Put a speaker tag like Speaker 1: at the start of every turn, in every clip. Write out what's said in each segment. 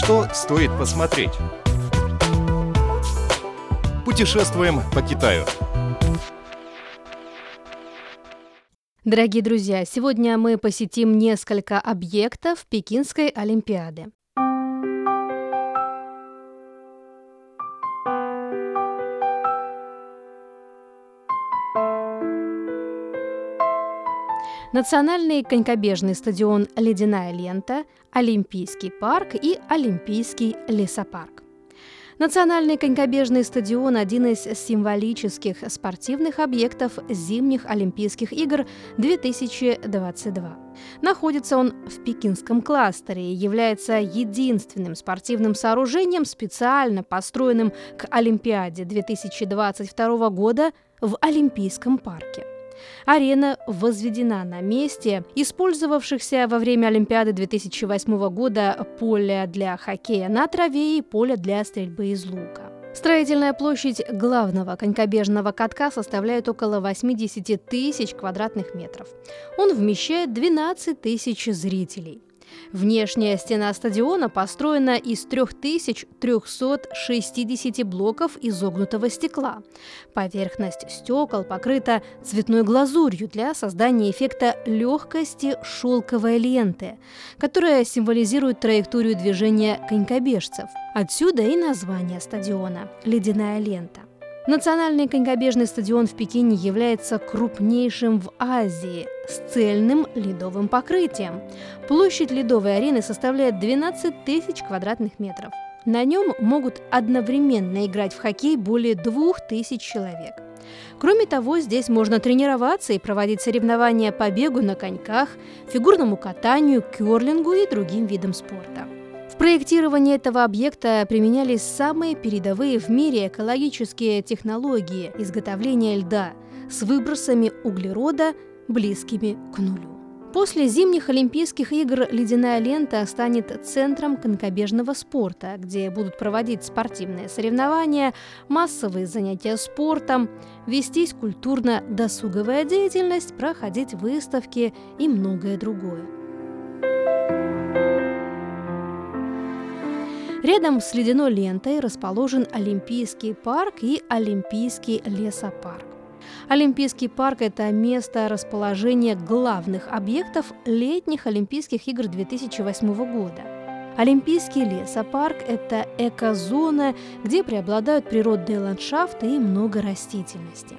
Speaker 1: Что стоит посмотреть? Путешествуем по Китаю.
Speaker 2: Дорогие друзья, сегодня мы посетим несколько объектов Пекинской Олимпиады. Национальный конькобежный стадион «Ледяная лента», Олимпийский парк и Олимпийский лесопарк. Национальный конькобежный стадион – один из символических спортивных объектов зимних Олимпийских игр 2022. Находится он в Пекинском кластере и является единственным спортивным сооружением, специально построенным к Олимпиаде 2022 года в Олимпийском парке. Арена возведена на месте использовавшихся во время Олимпиады 2008 года поля для хоккея на траве и поля для стрельбы из лука. Строительная площадь главного конькобежного катка составляет около 80 тысяч квадратных метров. Он вмещает 12 тысяч зрителей. Внешняя стена стадиона построена из 3360 блоков изогнутого стекла. Поверхность стекол покрыта цветной глазурью для создания эффекта легкости шелковой ленты, которая символизирует траекторию движения конькобежцев. Отсюда и название стадиона – «Ледяная лента». Национальный конькобежный стадион в Пекине является крупнейшим в Азии с цельным ледовым покрытием. Площадь ледовой арены составляет 12 тысяч квадратных метров. На нем могут одновременно играть в хоккей более двух тысяч человек. Кроме того, здесь можно тренироваться и проводить соревнования по бегу на коньках, фигурному катанию, керлингу и другим видам спорта. В проектировании этого объекта применялись самые передовые в мире экологические технологии изготовления льда с выбросами углерода, близкими к нулю. После зимних Олимпийских игр «Ледяная лента» станет центром конькобежного спорта, где будут проводить спортивные соревнования, массовые занятия спортом, вестись культурно-досуговая деятельность, проходить выставки и многое другое. Рядом с ледяной лентой расположен Олимпийский парк и Олимпийский лесопарк. Олимпийский парк – это место расположения главных объектов летних Олимпийских игр 2008 года. Олимпийский лесопарк – это экозона, где преобладают природные ландшафты и много растительности.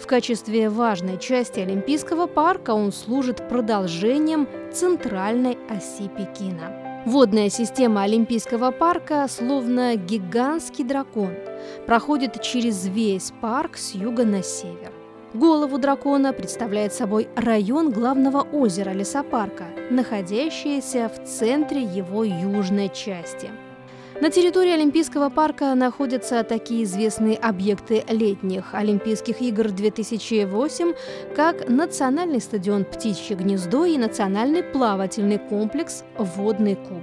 Speaker 2: В качестве важной части Олимпийского парка он служит продолжением центральной оси Пекина – Водная система Олимпийского парка словно гигантский дракон, проходит через весь парк с юга на север. Голову дракона представляет собой район главного озера лесопарка, находящийся в центре его южной части – на территории Олимпийского парка находятся такие известные объекты летних Олимпийских игр 2008, как Национальный стадион «Птичье гнездо» и Национальный плавательный комплекс «Водный куб».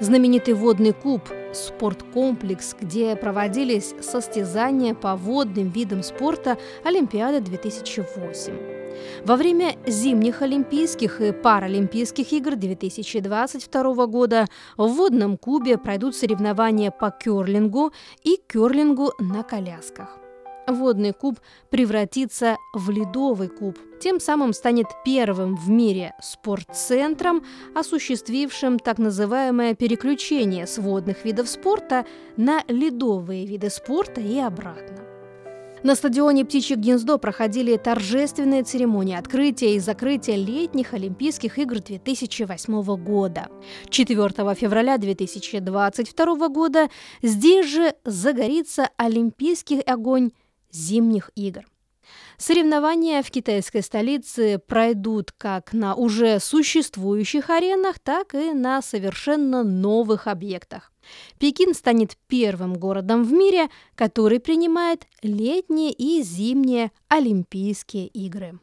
Speaker 2: Знаменитый водный куб – спорткомплекс, где проводились состязания по водным видам спорта Олимпиады 2008. Во время зимних Олимпийских и Паралимпийских игр 2022 года в водном кубе пройдут соревнования по керлингу и керлингу на колясках. Водный куб превратится в ледовый куб, тем самым станет первым в мире спортцентром, осуществившим так называемое переключение с водных видов спорта на ледовые виды спорта и обратно. На стадионе «Птичье гнездо» проходили торжественные церемонии открытия и закрытия летних Олимпийских игр 2008 года. 4 февраля 2022 года здесь же загорится Олимпийский огонь зимних игр. Соревнования в китайской столице пройдут как на уже существующих аренах, так и на совершенно новых объектах. Пекин станет первым городом в мире, который принимает летние и зимние Олимпийские игры.